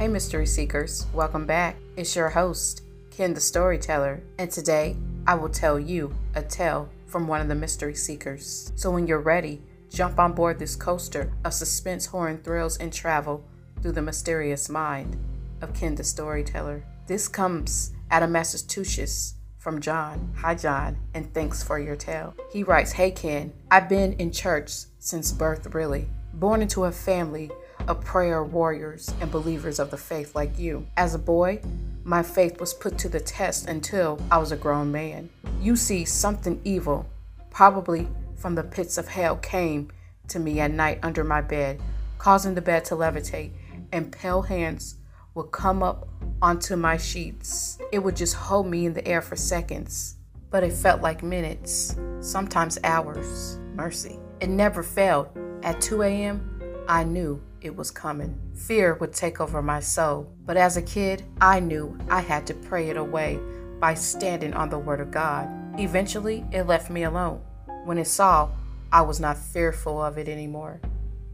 Hey, mystery Seekers, welcome back. It's your host, Ken the Storyteller, and today I will tell you a tale from one of the Mystery Seekers. So when you're ready, jump on board this coaster of suspense, horror, and thrills and travel through the mysterious mind of Ken the Storyteller. This comes out of Massachusetts from John. Hi, John, and thanks for your tale. He writes Hey, Ken, I've been in church since birth, really. Born into a family of prayer warriors and believers of the faith like you. As a boy, my faith was put to the test until I was a grown man. You see, something evil, probably from the pits of hell, came to me at night under my bed, causing the bed to levitate, and pale hands would come up onto my sheets. It would just hold me in the air for seconds, but it felt like minutes, sometimes hours. Mercy. It never failed. At 2 a.m., I knew it was coming. Fear would take over my soul. But as a kid, I knew I had to pray it away by standing on the Word of God. Eventually, it left me alone. When it saw, I was not fearful of it anymore.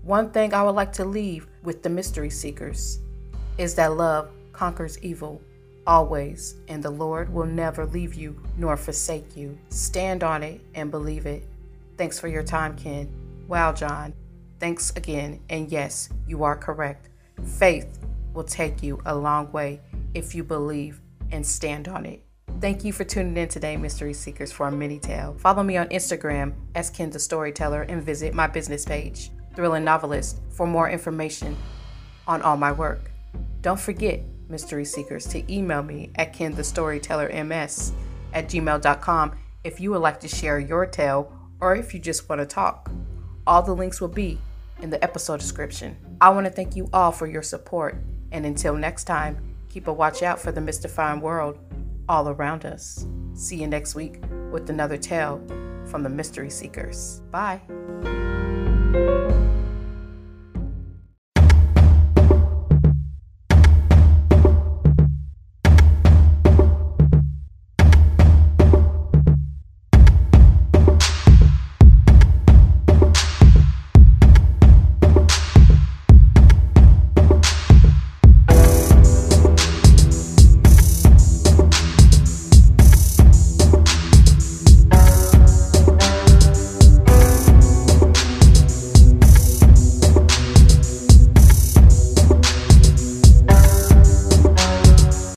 One thing I would like to leave with the mystery seekers is that love conquers evil always, and the Lord will never leave you nor forsake you. Stand on it and believe it. Thanks for your time, Ken. Wow, John. Thanks again. And yes, you are correct. Faith will take you a long way if you believe and stand on it. Thank you for tuning in today, Mystery Seekers, for a mini tale. Follow me on Instagram as Ken the Storyteller and visit my business page, Thrilling Novelist, for more information on all my work. Don't forget, Mystery Seekers, to email me at kenthestorytellerms at gmail.com if you would like to share your tale or if you just want to talk. All the links will be in the episode description. I want to thank you all for your support, and until next time, keep a watch out for the mystifying world all around us. See you next week with another tale from the Mystery Seekers. Bye.